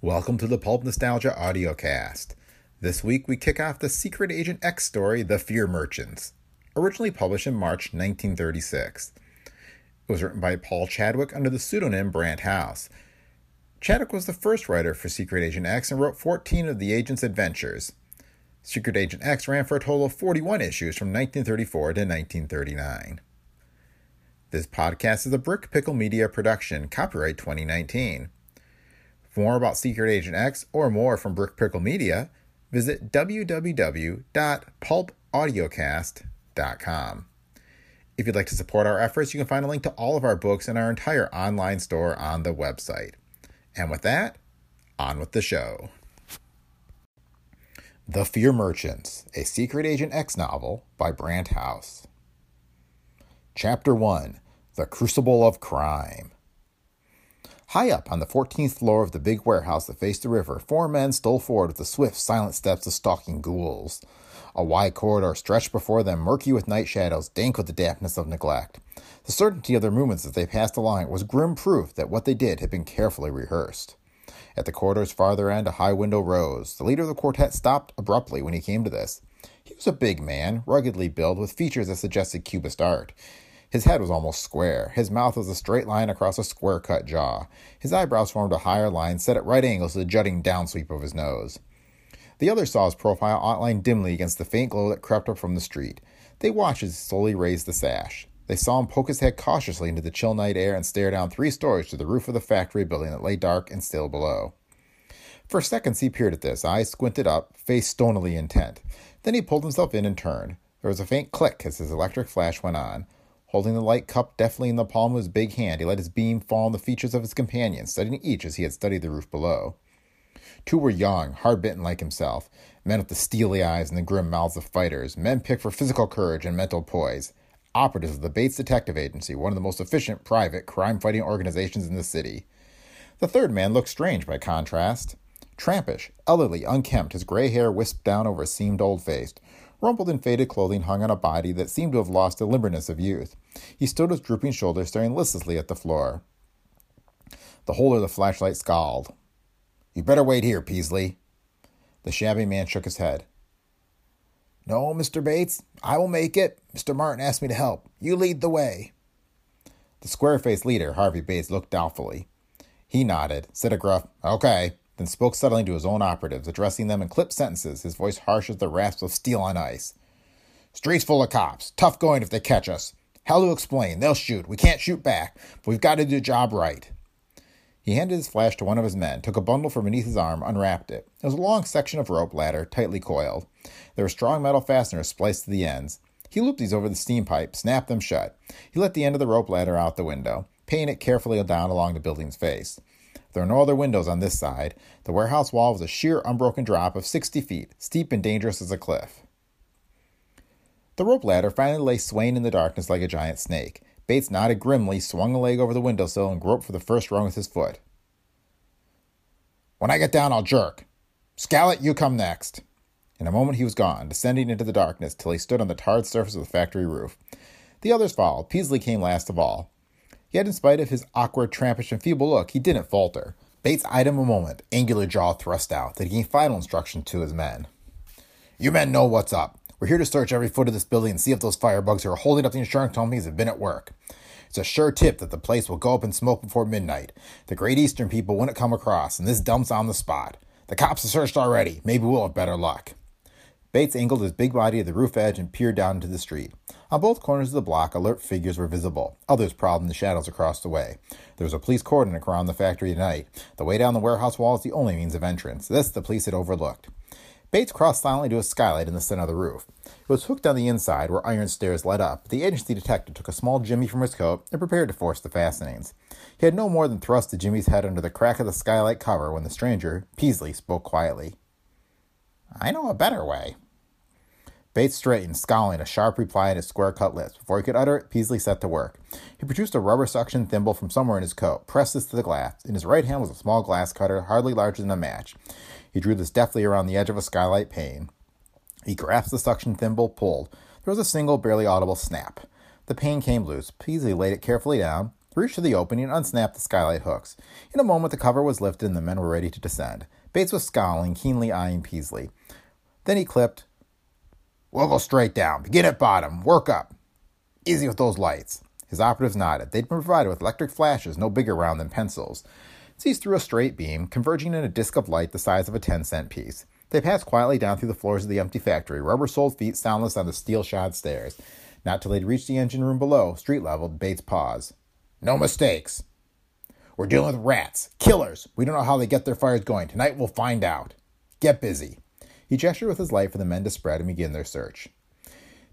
Welcome to the Pulp Nostalgia Audiocast. This week we kick off the Secret Agent X story, The Fear Merchants, originally published in March 1936. It was written by Paul Chadwick under the pseudonym Brant House. Chadwick was the first writer for Secret Agent X and wrote 14 of the agent's adventures. Secret Agent X ran for a total of 41 issues from 1934 to 1939. This podcast is a Brick Pickle Media production, copyright 2019. For more about Secret Agent X or more from Brick Pickle Media, visit www.pulpaudiocast.com. If you'd like to support our efforts, you can find a link to all of our books in our entire online store on the website. And with that, on with the show. The Fear Merchants, a Secret Agent X novel by Brant House. Chapter 1 The Crucible of Crime. High up on the 14th floor of the big warehouse that faced the river, four men stole forward with the swift, silent steps of stalking ghouls. A wide corridor stretched before them, murky with night shadows, dank with the dampness of neglect. The certainty of their movements as they passed along was grim proof that what they did had been carefully rehearsed. At the corridor's farther end, a high window rose. The leader of the quartet stopped abruptly when he came to this. He was a big man, ruggedly built, with features that suggested Cubist art. His head was almost square. His mouth was a straight line across a square cut jaw. His eyebrows formed a higher line set at right angles to the jutting downsweep of his nose. The others saw his profile outlined dimly against the faint glow that crept up from the street. They watched as he slowly raised the sash. They saw him poke his head cautiously into the chill night air and stare down three stories to the roof of the factory building that lay dark and still below. For seconds he peered at this, eyes squinted up, face stonily intent. Then he pulled himself in and turned. There was a faint click as his electric flash went on. Holding the light cup deftly in the palm of his big hand, he let his beam fall on the features of his companions, studying each as he had studied the roof below. Two were young, hard bitten like himself, men with the steely eyes and the grim mouths of fighters, men picked for physical courage and mental poise, operatives of the Bates Detective Agency, one of the most efficient private crime fighting organizations in the city. The third man looked strange by contrast. Trampish, elderly, unkempt, his gray hair wisped down over a seamed old face, Rumpled and faded clothing hung on a body that seemed to have lost the limberness of youth. He stood with drooping shoulders, staring listlessly at the floor. The holder of the flashlight scowled. You better wait here, Peasley. The shabby man shook his head. No, Mr. Bates, I will make it. Mr. Martin asked me to help. You lead the way. The square faced leader, Harvey Bates, looked doubtfully. He nodded, said a gruff, Okay, then spoke suddenly to his own operatives, addressing them in clipped sentences, his voice harsh as the rasp of steel on ice. Streets full of cops. Tough going if they catch us. Hell to explain. They'll shoot. We can't shoot back, but we've got to do the job right. He handed his flash to one of his men, took a bundle from beneath his arm, unwrapped it. It was a long section of rope ladder, tightly coiled. There were strong metal fasteners spliced to the ends. He looped these over the steam pipe, snapped them shut. He let the end of the rope ladder out the window, paying it carefully down along the building's face. There are no other windows on this side. The warehouse wall was a sheer, unbroken drop of 60 feet, steep and dangerous as a cliff. The rope ladder finally lay swaying in the darkness like a giant snake. Bates nodded grimly, swung a leg over the windowsill, and groped for the first rung with his foot. When I get down, I'll jerk. Scallett, you come next. In a moment he was gone, descending into the darkness till he stood on the tarred surface of the factory roof. The others followed. Peasley came last of all. Yet, in spite of his awkward, trampish, and feeble look, he didn't falter. Bates eyed him a moment, angular jaw thrust out, then he gave final instruction to his men. You men know what's up. We're here to search every foot of this building and see if those firebugs who are holding up the insurance companies have been at work. It's a sure tip that the place will go up in smoke before midnight. The Great Eastern people wouldn't come across, and this dump's on the spot. The cops have searched already. Maybe we'll have better luck. Bates angled his big body to the roof edge and peered down into the street. On both corners of the block, alert figures were visible. Others prowled in the shadows across the way. There was a police cordon around the factory tonight. The way down the warehouse wall is the only means of entrance. This the police had overlooked. Bates crossed silently to a skylight in the center of the roof. It was hooked on the inside where iron stairs led up. The agency detective took a small jimmy from his coat and prepared to force the fastenings. He had no more than thrust the jimmy's head under the crack of the skylight cover when the stranger, Peasley, spoke quietly. I know a better way. Bates straightened, scowling, a sharp reply in his square cut lips. Before he could utter it, Peasley set to work. He produced a rubber suction thimble from somewhere in his coat, pressed this to the glass. In his right hand was a small glass cutter, hardly larger than a match. He drew this deftly around the edge of a skylight pane. He grasped the suction thimble, pulled. There was a single, barely audible snap. The pane came loose. Peasley laid it carefully down, reached to the opening and unsnapped the skylight hooks. In a moment, the cover was lifted and the men were ready to descend. Bates was scowling, keenly eyeing Peasley. Then he clipped, We'll go straight down. Begin at bottom. Work up. Easy with those lights. His operatives nodded. They'd been provided with electric flashes no bigger round than pencils. Seized through a straight beam, converging in a disk of light the size of a 10 cent piece. They passed quietly down through the floors of the empty factory, rubber soled feet soundless on the steel shod stairs. Not till they'd reached the engine room below, street level, Bates paused. No mistakes. We're dealing with rats, killers. We don't know how they get their fires going. Tonight we'll find out. Get busy. He gestured with his light for the men to spread and begin their search.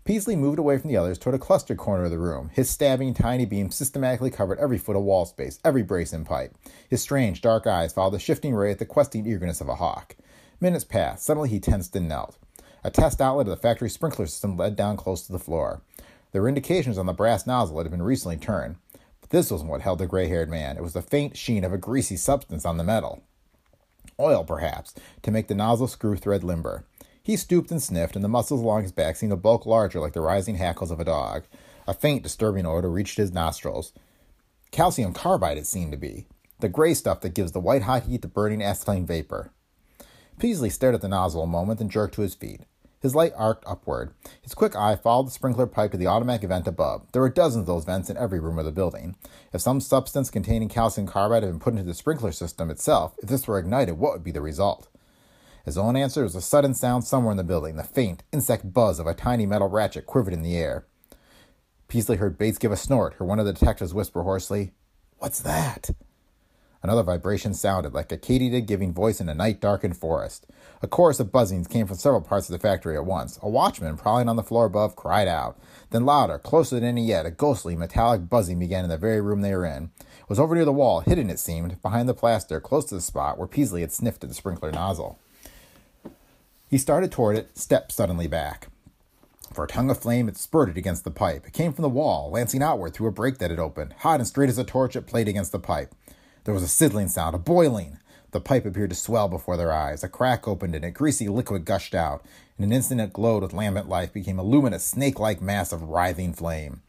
Peasley moved away from the others toward a clustered corner of the room. His stabbing, tiny beam systematically covered every foot of wall space, every brace and pipe. His strange, dark eyes followed the shifting ray with the questing eagerness of a hawk. Minutes passed. Suddenly he tensed and knelt. A test outlet of the factory sprinkler system led down close to the floor. There were indications on the brass nozzle it had been recently turned. But this wasn't what held the gray haired man. It was the faint sheen of a greasy substance on the metal. Oil, perhaps, to make the nozzle screw thread limber. He stooped and sniffed, and the muscles along his back seemed to bulk larger like the rising hackles of a dog. A faint, disturbing odor reached his nostrils. Calcium carbide, it seemed to be. The gray stuff that gives the white hot heat to burning acetylene vapor. Peasley stared at the nozzle a moment then jerked to his feet. His light arced upward. His quick eye followed the sprinkler pipe to the automatic vent above. There were dozens of those vents in every room of the building. If some substance containing calcium carbide had been put into the sprinkler system itself, if this were ignited, what would be the result? His own answer was a sudden sound somewhere in the building. The faint, insect buzz of a tiny metal ratchet quivered in the air. Peasley heard Bates give a snort, heard one of the detectives whisper hoarsely, What's that? Another vibration sounded, like a katydid giving voice in a night darkened forest. A chorus of buzzings came from several parts of the factory at once. A watchman, prowling on the floor above, cried out. Then louder, closer than any yet, a ghostly, metallic buzzing began in the very room they were in. It was over near the wall, hidden, it seemed, behind the plaster, close to the spot where Peasley had sniffed at the sprinkler nozzle. He started toward it, stepped suddenly back. For a tongue of flame, it spurted against the pipe. It came from the wall, lancing outward through a break that had opened. Hot and straight as a torch, it played against the pipe. There was a sizzling sound, a boiling. The pipe appeared to swell before their eyes. A crack opened and a greasy liquid gushed out. In an instant it glowed with lambent life, became a luminous, snake-like mass of writhing flame.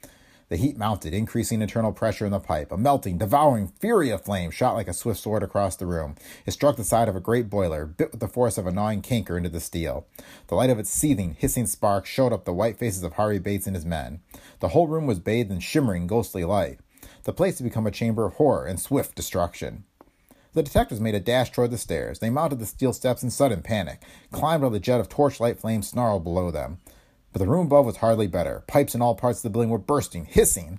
The heat mounted, increasing internal pressure in the pipe. A melting, devouring fury of flame shot like a swift sword across the room. It struck the side of a great boiler, bit with the force of a gnawing canker into the steel. The light of its seething, hissing spark showed up the white faces of Harry Bates and his men. The whole room was bathed in shimmering, ghostly light. The place had become a chamber of horror and swift destruction. The detectives made a dash toward the stairs. They mounted the steel steps in sudden panic, climbed while the jet of torchlight flame snarled below them. But the room above was hardly better. Pipes in all parts of the building were bursting, hissing.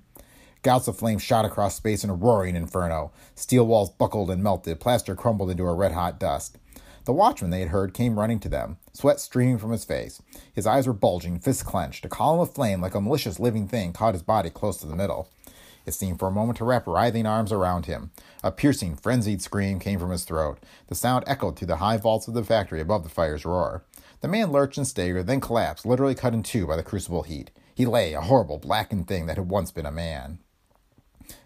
Gouts of flame shot across space in a roaring inferno. Steel walls buckled and melted, plaster crumbled into a red hot dust. The watchman they had heard came running to them, sweat streaming from his face. His eyes were bulging, fists clenched. A column of flame, like a malicious living thing, caught his body close to the middle. It seemed for a moment to wrap writhing arms around him. A piercing, frenzied scream came from his throat. The sound echoed through the high vaults of the factory above the fire's roar. The man lurched and staggered, then collapsed, literally cut in two by the crucible heat. He lay, a horrible, blackened thing that had once been a man.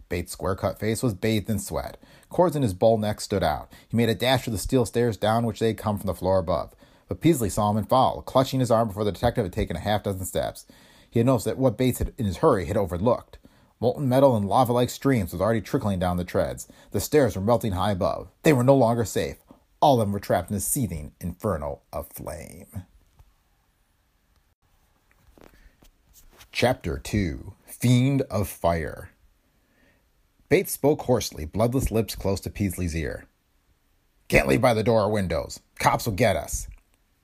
Bates' square cut face was bathed in sweat. Cords in his bull neck stood out. He made a dash for the steel stairs down which they had come from the floor above. But Peasley saw him and followed, clutching his arm before the detective had taken a half dozen steps. He had noticed that what Bates had, in his hurry, had overlooked. Molten metal and lava like streams was already trickling down the treads. The stairs were melting high above. They were no longer safe. All of them were trapped in a seething inferno of flame. Chapter 2 Fiend of Fire Bates spoke hoarsely, bloodless lips close to Peasley's ear. Can't leave by the door or windows. Cops will get us.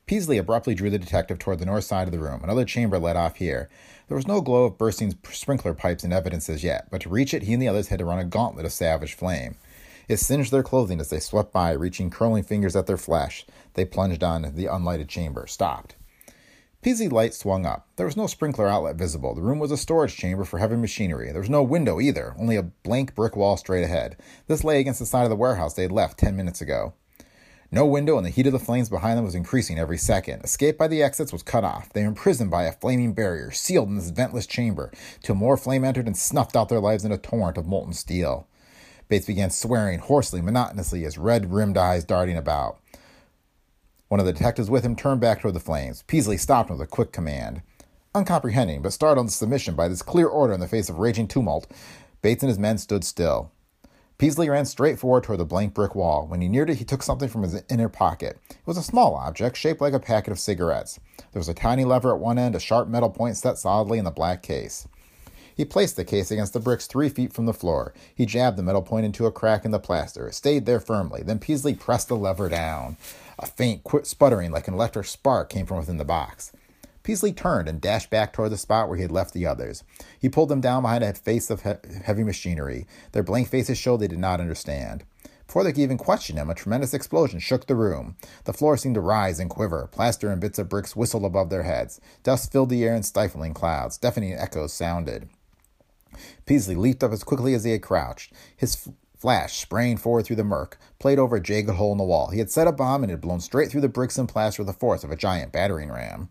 Peasley abruptly drew the detective toward the north side of the room. Another chamber led off here. There was no glow of bursting sprinkler pipes in evidence as yet, but to reach it, he and the others had to run a gauntlet of savage flame. It singed their clothing as they swept by, reaching curling fingers at their flesh. They plunged on the unlighted chamber, stopped. Peasley light swung up. There was no sprinkler outlet visible. The room was a storage chamber for heavy machinery. There was no window either, only a blank brick wall straight ahead. This lay against the side of the warehouse they had left ten minutes ago. No window, and the heat of the flames behind them was increasing every second. Escape by the exits was cut off. They were imprisoned by a flaming barrier, sealed in this ventless chamber, till more flame entered and snuffed out their lives in a torrent of molten steel. Bates began swearing hoarsely, monotonously, his red rimmed eyes darting about. One of the detectives with him turned back toward the flames. Peasley stopped him with a quick command. Uncomprehending, but startled into submission by this clear order in the face of raging tumult, Bates and his men stood still. Peasley ran straight forward toward the blank brick wall. When he neared it, he took something from his inner pocket. It was a small object, shaped like a packet of cigarettes. There was a tiny lever at one end, a sharp metal point set solidly in the black case. He placed the case against the bricks three feet from the floor. He jabbed the metal point into a crack in the plaster. It stayed there firmly. Then Peasley pressed the lever down. A faint, quick sputtering like an electric spark came from within the box. Peasley turned and dashed back toward the spot where he had left the others. He pulled them down behind a face of he- heavy machinery. Their blank faces showed they did not understand. Before they could even question him, a tremendous explosion shook the room. The floor seemed to rise and quiver. Plaster and bits of bricks whistled above their heads. Dust filled the air in stifling clouds. Deafening echoes sounded. Peasley leaped up as quickly as he had crouched. His f- flash sprang forward through the murk, played over a jagged hole in the wall. He had set a bomb and it had blown straight through the bricks and plaster with the force of a giant battering ram.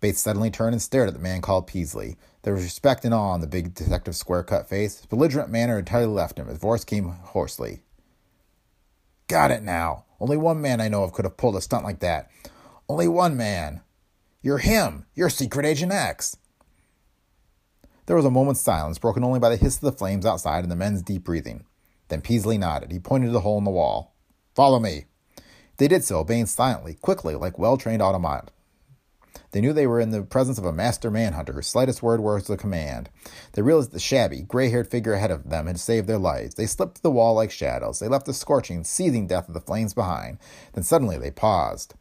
Bates suddenly turned and stared at the man called Peasley. There was respect and awe on the big detective's square cut face. His belligerent manner entirely left him. His voice came hoarsely. Got it now. Only one man I know of could have pulled a stunt like that. Only one man. You're him. You're Secret Agent X. There was a moment's silence, broken only by the hiss of the flames outside and the men's deep breathing. Then Peasley nodded. He pointed to the hole in the wall. Follow me. They did so, obeying silently, quickly, like well trained automat. They knew they were in the presence of a master manhunter whose slightest word was a command. They realized the shabby, gray haired figure ahead of them had saved their lives. They slipped to the wall like shadows. They left the scorching, seething death of the flames behind. Then suddenly they paused.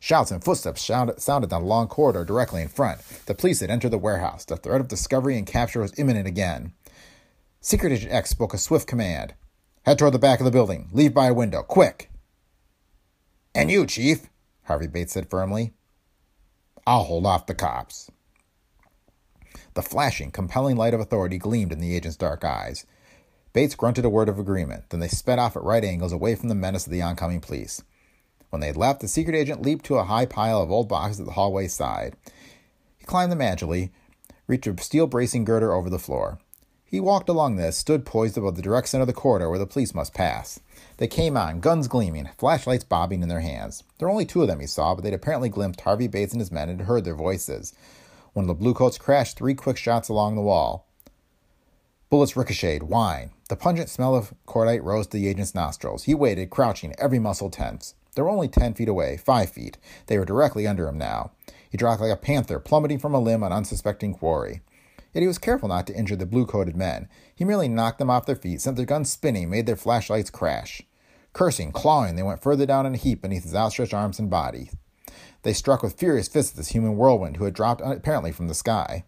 Shouts and footsteps sounded down a long corridor directly in front. The police had entered the warehouse. The threat of discovery and capture was imminent again. Secret Agent X spoke a swift command. Head toward the back of the building. Leave by a window. Quick! And you, Chief, Harvey Bates said firmly. I'll hold off the cops. The flashing, compelling light of authority gleamed in the agent's dark eyes. Bates grunted a word of agreement, then they sped off at right angles away from the menace of the oncoming police. When they had left, the secret agent leaped to a high pile of old boxes at the hallway side. He climbed them agilely, reached a steel bracing girder over the floor. He walked along this, stood poised above the direct center of the corridor where the police must pass. They came on, guns gleaming, flashlights bobbing in their hands. There were only two of them, he saw, but they'd apparently glimpsed Harvey Bates and his men and had heard their voices. One of the bluecoats crashed three quick shots along the wall. Bullets ricocheted, whined. The pungent smell of cordite rose to the agent's nostrils. He waited, crouching, every muscle tense. They were only ten feet away, five feet. They were directly under him now. He dropped like a panther, plummeting from a limb on unsuspecting quarry. Yet he was careful not to injure the blue coated men. He merely knocked them off their feet, sent their guns spinning, made their flashlights crash. Cursing, clawing, they went further down in a heap beneath his outstretched arms and body. They struck with furious fists at this human whirlwind who had dropped apparently from the sky.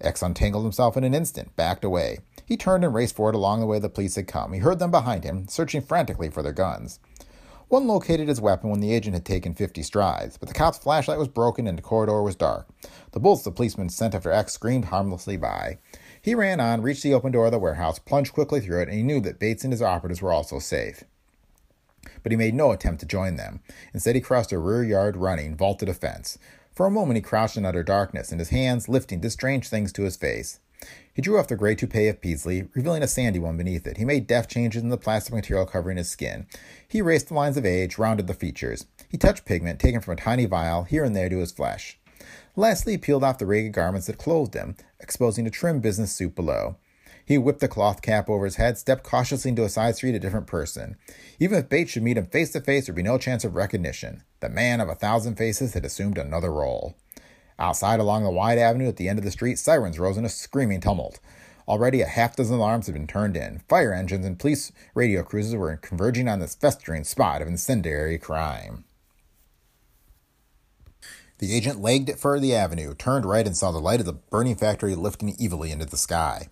X untangled himself in an instant, backed away. He turned and raced forward along the way the police had come. He heard them behind him, searching frantically for their guns. One located his weapon when the agent had taken 50 strides, but the cop's flashlight was broken and the corridor was dark. The bullets the policeman sent after X screamed harmlessly by. He ran on, reached the open door of the warehouse, plunged quickly through it, and he knew that Bates and his operatives were also safe. But he made no attempt to join them. Instead, he crossed a rear yard running, vaulted a fence. For a moment, he crouched in utter darkness, and his hands lifting did strange things to his face. He drew off the gray toupee of Peasley, revealing a sandy one beneath it. He made deft changes in the plastic material covering his skin. He erased the lines of age, rounded the features. He touched pigment taken from a tiny vial here and there to his flesh. Lastly, peeled off the ragged garments that clothed him, exposing a trim business suit below. He whipped the cloth cap over his head, stepped cautiously into a side street, a different person. Even if Bates should meet him face to face, there'd be no chance of recognition. The man of a thousand faces had assumed another role. Outside along the wide avenue at the end of the street, sirens rose in a screaming tumult. Already a half dozen alarms had been turned in. Fire engines and police radio cruisers were converging on this festering spot of incendiary crime. The agent legged it for the avenue, turned right, and saw the light of the burning factory lifting evilly into the sky.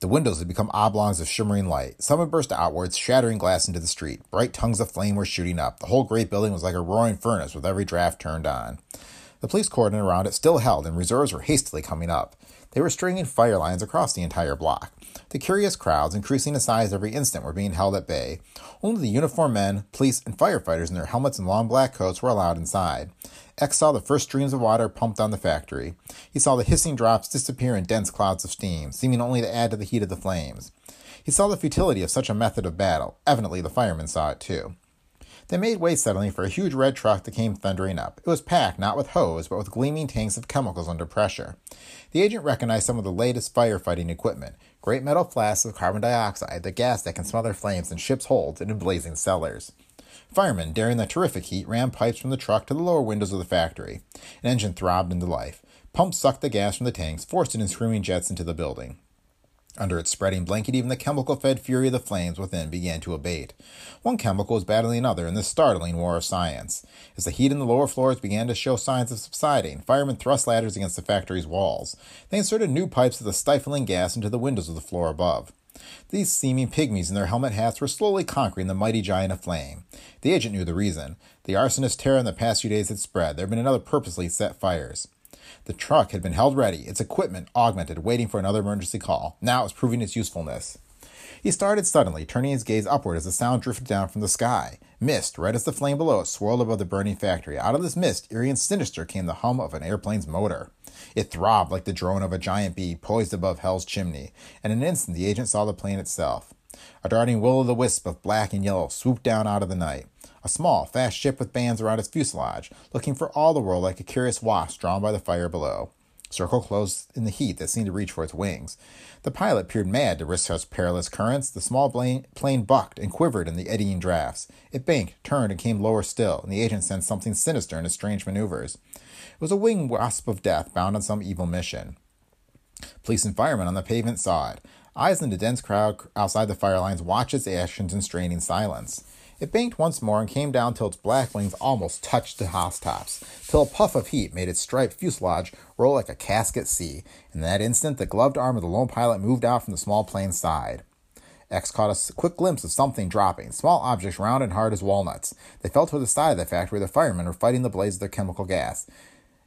The windows had become oblongs of shimmering light. Some had burst outwards, shattering glass into the street. Bright tongues of flame were shooting up. The whole great building was like a roaring furnace with every draft turned on. The police cordon around it still held, and reserves were hastily coming up. They were stringing fire lines across the entire block. The curious crowds, increasing in size every instant, were being held at bay. Only the uniformed men, police, and firefighters in their helmets and long black coats were allowed inside. X saw the first streams of water pumped on the factory. He saw the hissing drops disappear in dense clouds of steam, seeming only to add to the heat of the flames. He saw the futility of such a method of battle. Evidently, the firemen saw it too. They made way suddenly for a huge red truck that came thundering up. It was packed not with hose, but with gleaming tanks of chemicals under pressure. The agent recognized some of the latest firefighting equipment great metal flasks of carbon dioxide, the gas that can smother flames in ships' holds and in blazing cellars. Firemen, daring the terrific heat, ran pipes from the truck to the lower windows of the factory. An engine throbbed into life. Pumps sucked the gas from the tanks, forced it in screaming jets into the building. Under its spreading blanket, even the chemical fed fury of the flames within began to abate. One chemical was battling another in this startling war of science. As the heat in the lower floors began to show signs of subsiding, firemen thrust ladders against the factory's walls. They inserted new pipes of the stifling gas into the windows of the floor above. These seeming pygmies in their helmet hats were slowly conquering the mighty giant of flame. The agent knew the reason. The arsonist terror in the past few days had spread. There had been another purposely set fires. The truck had been held ready, its equipment augmented, waiting for another emergency call. Now it was proving its usefulness. He started suddenly, turning his gaze upward as the sound drifted down from the sky. Mist, red as the flame below swirled above the burning factory. Out of this mist, eerie and sinister, came the hum of an airplane's motor. It throbbed like the drone of a giant bee poised above hell's chimney, and in an instant the agent saw the plane itself. A darting will o' the wisp of black and yellow swooped down out of the night a small, fast ship with bands around its fuselage, looking for all the world like a curious wasp drawn by the fire below. Circle closed in the heat that seemed to reach for its wings. The pilot peered mad to risk such perilous currents. The small plane bucked and quivered in the eddying drafts. It banked, turned, and came lower still, and the agent sensed something sinister in its strange maneuvers. It was a winged wasp of death bound on some evil mission. Police and firemen on the pavement saw it. Eyes in the dense crowd outside the fire lines watched its actions in straining silence. It banked once more and came down till its black wings almost touched the housetops, till a puff of heat made its striped fuselage roll like a cask at sea. In that instant, the gloved arm of the lone pilot moved out from the small plane's side. X caught a quick glimpse of something dropping, small objects round and hard as walnuts. They fell toward the side of the factory where the firemen were fighting the blaze of their chemical gas.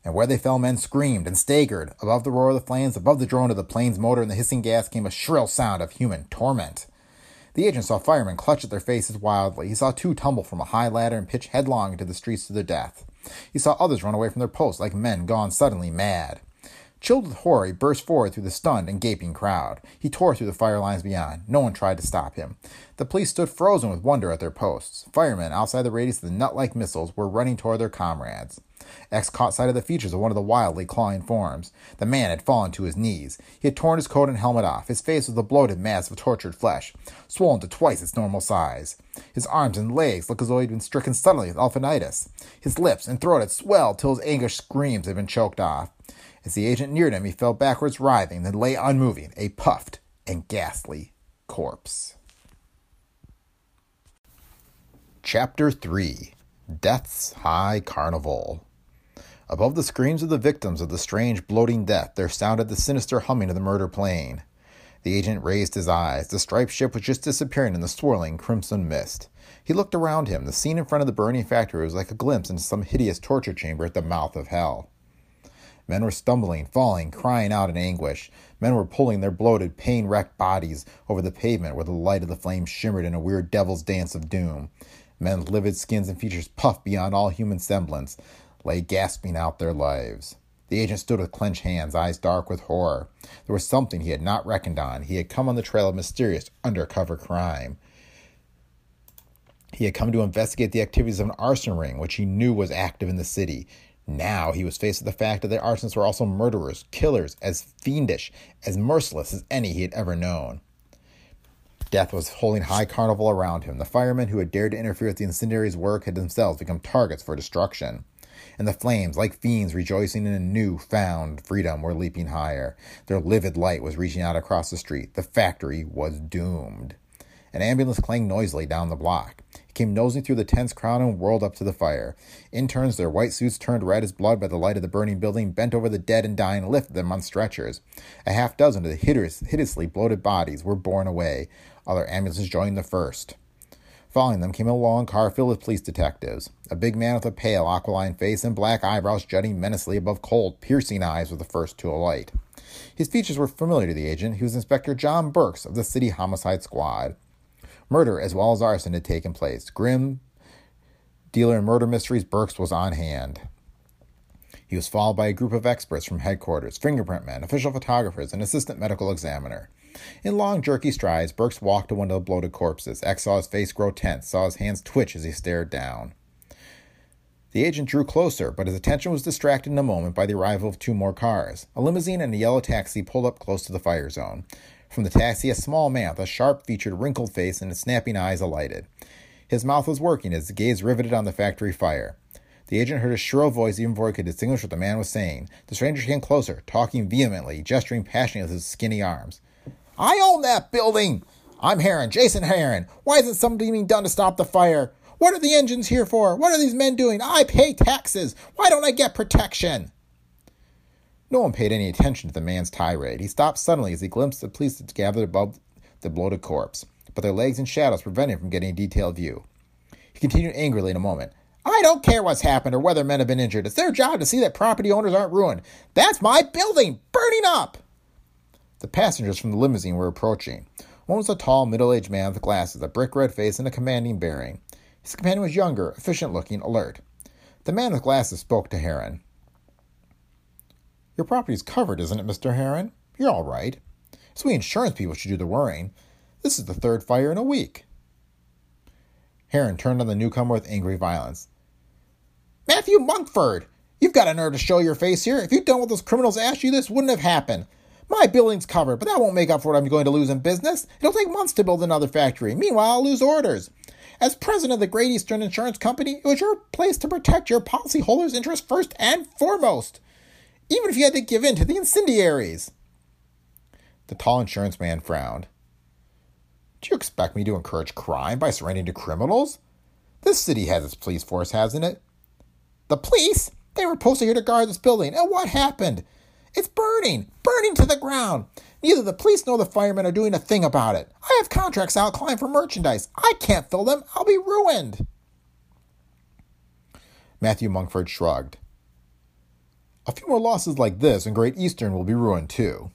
And where they fell, men screamed and staggered. Above the roar of the flames, above the drone of the plane's motor and the hissing gas, came a shrill sound of human torment. The agent saw firemen clutch at their faces wildly. He saw two tumble from a high ladder and pitch headlong into the streets to their death. He saw others run away from their posts like men gone suddenly mad. Chilled with horror, he burst forward through the stunned and gaping crowd. He tore through the fire lines beyond. No one tried to stop him. The police stood frozen with wonder at their posts. Firemen, outside the radius of the nut like missiles, were running toward their comrades. X caught sight of the features of one of the wildly clawing forms. The man had fallen to his knees. He had torn his coat and helmet off. His face was a bloated mass of tortured flesh, swollen to twice its normal size. His arms and legs looked as though he had been stricken suddenly with elephantiasis. His lips and throat had swelled till his anguished screams had been choked off. As the agent neared him, he fell backwards, writhing, then lay unmoving, a puffed and ghastly corpse. Chapter 3 Death's High Carnival Above the screams of the victims of the strange, bloating death, there sounded the sinister humming of the murder plane. The agent raised his eyes. The striped ship was just disappearing in the swirling crimson mist. He looked around him. The scene in front of the burning factory was like a glimpse into some hideous torture chamber at the mouth of hell. Men were stumbling, falling, crying out in anguish. Men were pulling their bloated, pain wrecked bodies over the pavement where the light of the flames shimmered in a weird devil's dance of doom. Men's livid skins and features puffed beyond all human semblance lay gasping out their lives. The agent stood with clenched hands, eyes dark with horror. There was something he had not reckoned on. He had come on the trail of mysterious undercover crime. He had come to investigate the activities of an arson ring, which he knew was active in the city. Now he was faced with the fact that the arsonists were also murderers, killers, as fiendish, as merciless as any he had ever known. Death was holding high carnival around him. The firemen who had dared to interfere with the incendiary's work had themselves become targets for destruction and the flames, like fiends rejoicing in a new found freedom, were leaping higher. Their livid light was reaching out across the street. The factory was doomed. An ambulance clanged noisily down the block. Came nosing through the tense crowd and whirled up to the fire. Interns, their white suits turned red as blood by the light of the burning building, bent over the dead and dying and lifted them on stretchers. A half dozen of the hideously bloated bodies were borne away. Other ambulances joined the first. Following them came a long car filled with police detectives. A big man with a pale, aquiline face and black eyebrows jutting menacingly above cold, piercing eyes was the first to alight. His features were familiar to the agent. He was Inspector John Burks of the City Homicide Squad. Murder as well as arson had taken place. Grim dealer in murder mysteries, Burks was on hand. He was followed by a group of experts from headquarters, fingerprint men, official photographers, and assistant medical examiner. In long, jerky strides, Burks walked to one of the bloated corpses. X saw his face grow tense, saw his hands twitch as he stared down. The agent drew closer, but his attention was distracted in a moment by the arrival of two more cars. A limousine and a yellow taxi pulled up close to the fire zone. From the taxi, a small man with a sharp featured, wrinkled face and snapping eyes alighted. His mouth was working, as his gaze riveted on the factory fire. The agent heard a shrill voice even before he could distinguish what the man was saying. The stranger came closer, talking vehemently, gesturing passionately with his skinny arms. I own that building! I'm Heron, Jason Heron. Why isn't something being done to stop the fire? What are the engines here for? What are these men doing? I pay taxes. Why don't I get protection? No one paid any attention to the man's tirade. He stopped suddenly as he glimpsed the police gathered above the bloated corpse, but their legs and shadows prevented him from getting a detailed view. He continued angrily in a moment. I don't care what's happened or whether men have been injured. It's their job to see that property owners aren't ruined. That's my building, burning up. The passengers from the limousine were approaching. One was a tall, middle aged man with glasses, a brick red face, and a commanding bearing. His companion was younger, efficient looking, alert. The man with glasses spoke to Heron. Your property's covered, isn't it, Mr. Heron? You're all right. It's we insurance people should do the worrying. This is the third fire in a week. Heron turned on the newcomer with angry violence. Matthew Monkford! You've got a nerve to show your face here. If you'd done what those criminals asked you, this wouldn't have happened. My building's covered, but that won't make up for what I'm going to lose in business. It'll take months to build another factory. Meanwhile, I'll lose orders. As president of the Great Eastern Insurance Company, it was your place to protect your policyholders' interests first and foremost, even if you had to give in to the incendiaries. The tall insurance man frowned. Do you expect me to encourage crime by surrendering to criminals? This city has its police force, hasn't it? The police? They were posted here to guard this building, and what happened? It's burning, burning to the ground. Neither the police nor the firemen are doing a thing about it. I have contracts outlined for merchandise. I can't fill them. I'll be ruined. Matthew Monkford shrugged. A few more losses like this, and Great Eastern will be ruined too.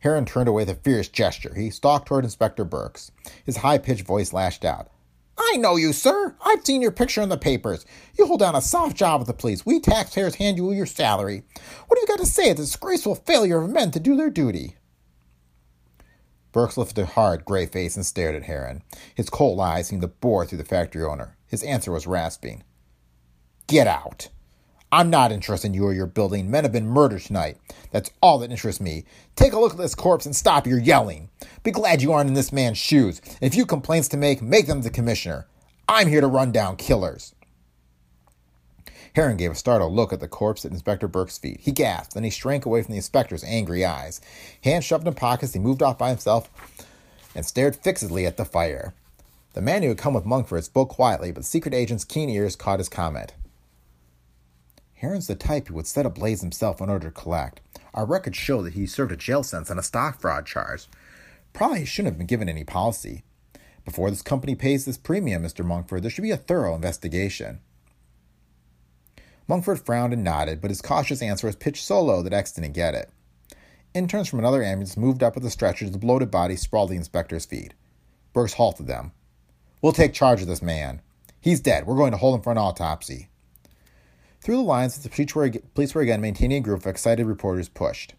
Heron turned away with a fierce gesture. He stalked toward Inspector Burks. His high pitched voice lashed out. I know you, sir. I've seen your picture in the papers. You hold down a soft job with the police. We taxpayers hand you your salary. What have you got to say at the disgraceful failure of men to do their duty? Burks lifted a hard, gray face and stared at Heron. His cold eyes seemed to bore through the factory owner. His answer was rasping. Get out. I'm not interested in you or your building. Men have been murdered tonight. That's all that interests me. Take a look at this corpse and stop your yelling. Be glad you aren't in this man's shoes. If you have complaints to make, make them to the commissioner. I'm here to run down killers. Heron gave a startled look at the corpse at Inspector Burks' feet. He gasped, then he shrank away from the inspector's angry eyes. Hands shoved in pockets, he moved off by himself and stared fixedly at the fire. The man who had come with Monkford spoke quietly, but the secret agent's keen ears caught his comment. Heron's the type who would set ablaze himself in order to collect. Our records show that he served a jail sentence on a stock fraud charge. Probably he shouldn't have been given any policy. Before this company pays this premium, Mr. Monkford, there should be a thorough investigation. Monkford frowned and nodded, but his cautious answer was pitched so low that X didn't get it. Interns from another ambulance moved up with the stretcher as the bloated body sprawled the inspector's feet. Burks halted them. We'll take charge of this man. He's dead. We're going to hold him for an autopsy. Through the lines, the police were again maintaining a group of excited reporters pushed.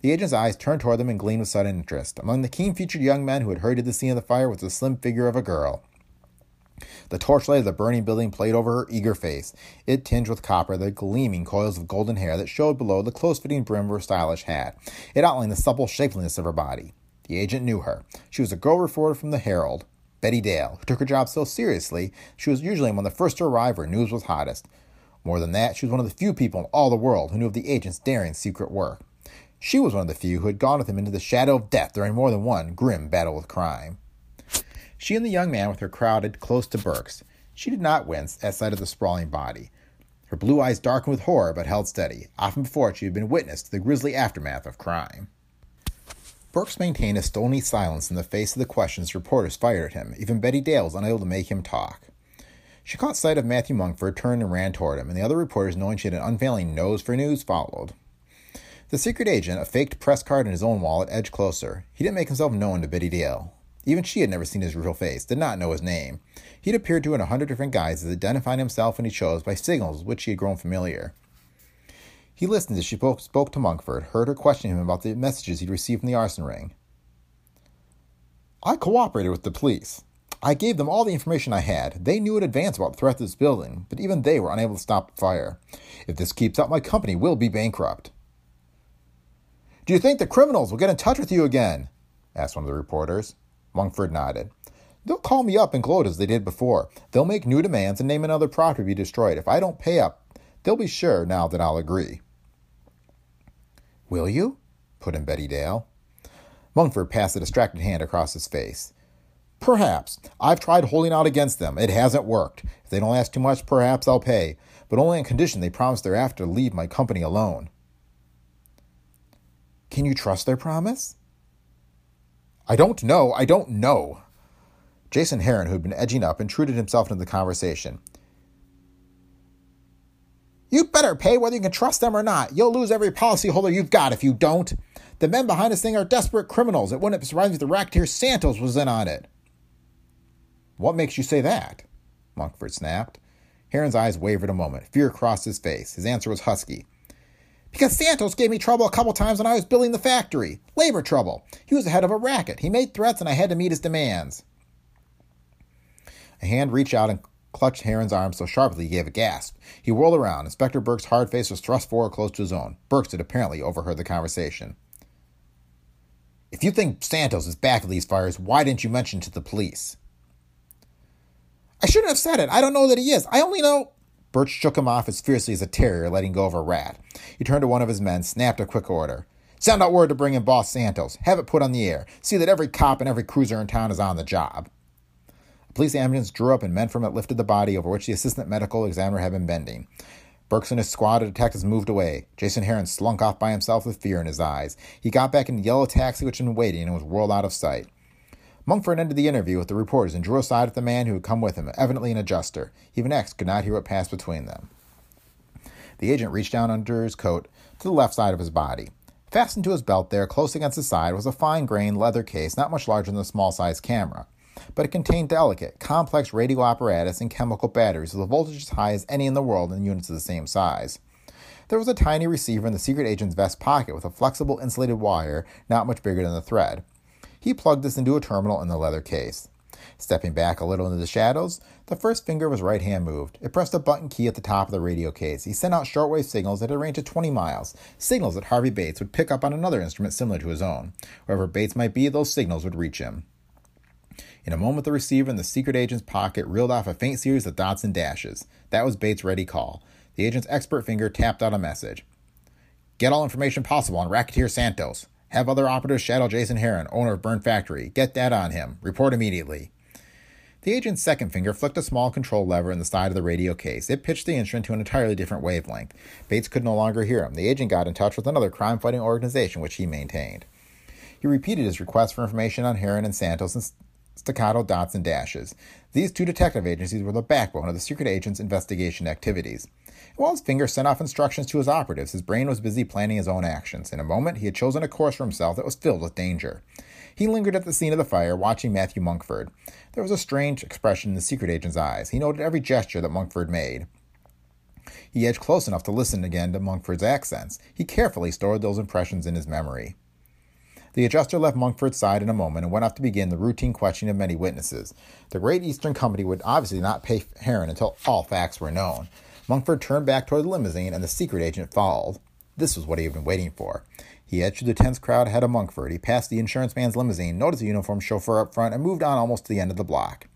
The agent's eyes turned toward them and gleamed with sudden interest. Among the keen featured young men who had hurried to the scene of the fire was the slim figure of a girl. The torchlight of the burning building played over her eager face. It tinged with copper the gleaming coils of golden hair that showed below the close fitting brim of her stylish hat. It outlined the supple shapeliness of her body. The agent knew her. She was a girl reporter from the Herald, Betty Dale, who took her job so seriously she was usually among the first to arrive where news was hottest. More than that, she was one of the few people in all the world who knew of the agent's daring secret work. She was one of the few who had gone with him into the shadow of death during more than one grim battle with crime. She and the young man with her crowded close to Burks. She did not wince at sight of the sprawling body. Her blue eyes darkened with horror but held steady. Often before she had been witness to the grisly aftermath of crime. Burks maintained a stony silence in the face of the questions reporters fired at him. Even Betty Dale was unable to make him talk. She caught sight of Matthew Monkford, turned and ran toward him, and the other reporters, knowing she had an unfailing nose for news, followed. The secret agent, a faked press card in his own wallet, edged closer. He didn't make himself known to Betty Dale. Even she had never seen his real face, did not know his name. He'd appeared to her in a hundred different guises, identifying himself when he chose by signals with which he had grown familiar. He listened as she spoke, spoke to Monkford, heard her question him about the messages he'd received from the arson ring. I cooperated with the police. I gave them all the information I had. They knew in advance about the threat to this building, but even they were unable to stop the fire. If this keeps up, my company will be bankrupt. Do you think the criminals will get in touch with you again? asked one of the reporters. Monkford nodded. They'll call me up and gloat as they did before. They'll make new demands and name another property to be destroyed. If I don't pay up, they'll be sure now that I'll agree. Will you? put in Betty Dale. Monkford passed a distracted hand across his face. Perhaps. I've tried holding out against them. It hasn't worked. If they don't ask too much, perhaps I'll pay, but only on condition they promise thereafter to leave my company alone. Can you trust their promise? I don't know. I don't know. Jason Heron, who had been edging up, intruded himself into the conversation. You'd better pay whether you can trust them or not. You'll lose every policyholder you've got if you don't. The men behind this thing are desperate criminals. It wouldn't surprise me if the racketeer Santos was in on it. What makes you say that? Monkford snapped. Heron's eyes wavered a moment. Fear crossed his face. His answer was husky. Because Santos gave me trouble a couple times when I was building the factory. Labor trouble. He was the head of a racket. He made threats and I had to meet his demands. A hand reached out and clutched Heron's arm so sharply he gave a gasp. He whirled around. Inspector Burks' hard face was thrust forward close to his own. Burke had apparently overheard the conversation. If you think Santos is back of these fires, why didn't you mention to the police? I shouldn't have said it. I don't know that he is. I only know. Burks shook him off as fiercely as a terrier letting go of a rat. He turned to one of his men, snapped a quick order. Send out word to bring in Boss Santos. Have it put on the air. See that every cop and every cruiser in town is on the job. A police ambulance drew up and men from it lifted the body over which the assistant medical examiner had been bending. Burks and his squad of detectives moved away. Jason Heron slunk off by himself with fear in his eyes. He got back in the yellow taxi which had been waiting and was whirled out of sight. Monkford ended the interview with the reporters and drew aside with the man who had come with him, evidently an adjuster. Even X could not hear what passed between them. The agent reached down under his coat to the left side of his body. Fastened to his belt there, close against his side, was a fine grained leather case not much larger than a small sized camera. But it contained delicate, complex radio apparatus and chemical batteries with a voltage as high as any in the world in units of the same size. There was a tiny receiver in the secret agent's vest pocket with a flexible insulated wire not much bigger than the thread. He plugged this into a terminal in the leather case. Stepping back a little into the shadows, the first finger of his right hand moved. It pressed a button key at the top of the radio case. He sent out shortwave signals at a range of 20 miles, signals that Harvey Bates would pick up on another instrument similar to his own. Wherever Bates might be, those signals would reach him. In a moment, the receiver in the secret agent's pocket reeled off a faint series of dots and dashes. That was Bates' ready call. The agent's expert finger tapped out a message. Get all information possible on Racketeer Santos. Have other operatives shadow Jason Heron, owner of Burn Factory. Get that on him. Report immediately. The agent's second finger flicked a small control lever in the side of the radio case. It pitched the instrument to an entirely different wavelength. Bates could no longer hear him. The agent got in touch with another crime fighting organization which he maintained. He repeated his request for information on Heron and Santos in staccato dots and dashes. These two detective agencies were the backbone of the secret agent's investigation activities. While his finger sent off instructions to his operatives, his brain was busy planning his own actions. In a moment, he had chosen a course for himself that was filled with danger. He lingered at the scene of the fire, watching Matthew Monkford. There was a strange expression in the secret agent's eyes. He noted every gesture that Monkford made. He edged close enough to listen again to Monkford's accents. He carefully stored those impressions in his memory. The adjuster left Monkford's side in a moment and went off to begin the routine questioning of many witnesses. The Great Eastern Company would obviously not pay Heron until all facts were known. Monkford turned back toward the limousine, and the secret agent followed. This was what he had been waiting for. He edged through the tense crowd ahead of Monkford. He passed the insurance man's limousine, noticed the uniformed chauffeur up front, and moved on almost to the end of the block.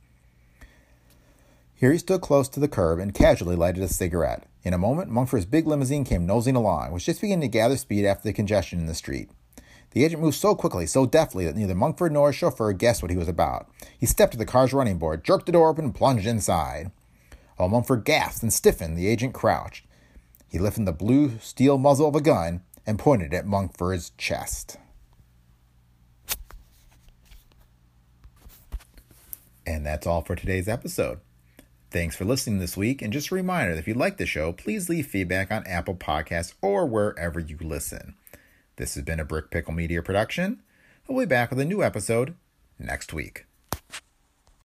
Here he stood close to the curb and casually lighted a cigarette. In a moment, Monkford's big limousine came nosing along, was just beginning to gather speed after the congestion in the street. The agent moved so quickly, so deftly, that neither Monkford nor his chauffeur guessed what he was about. He stepped to the car's running board, jerked the door open, and plunged inside. While Monkford gasped and stiffened, the agent crouched. He lifted the blue steel muzzle of a gun and pointed at Monkford's chest. And that's all for today's episode. Thanks for listening this week, and just a reminder that if you like the show, please leave feedback on Apple Podcasts or wherever you listen. This has been a Brick Pickle Media production. We'll be back with a new episode next week.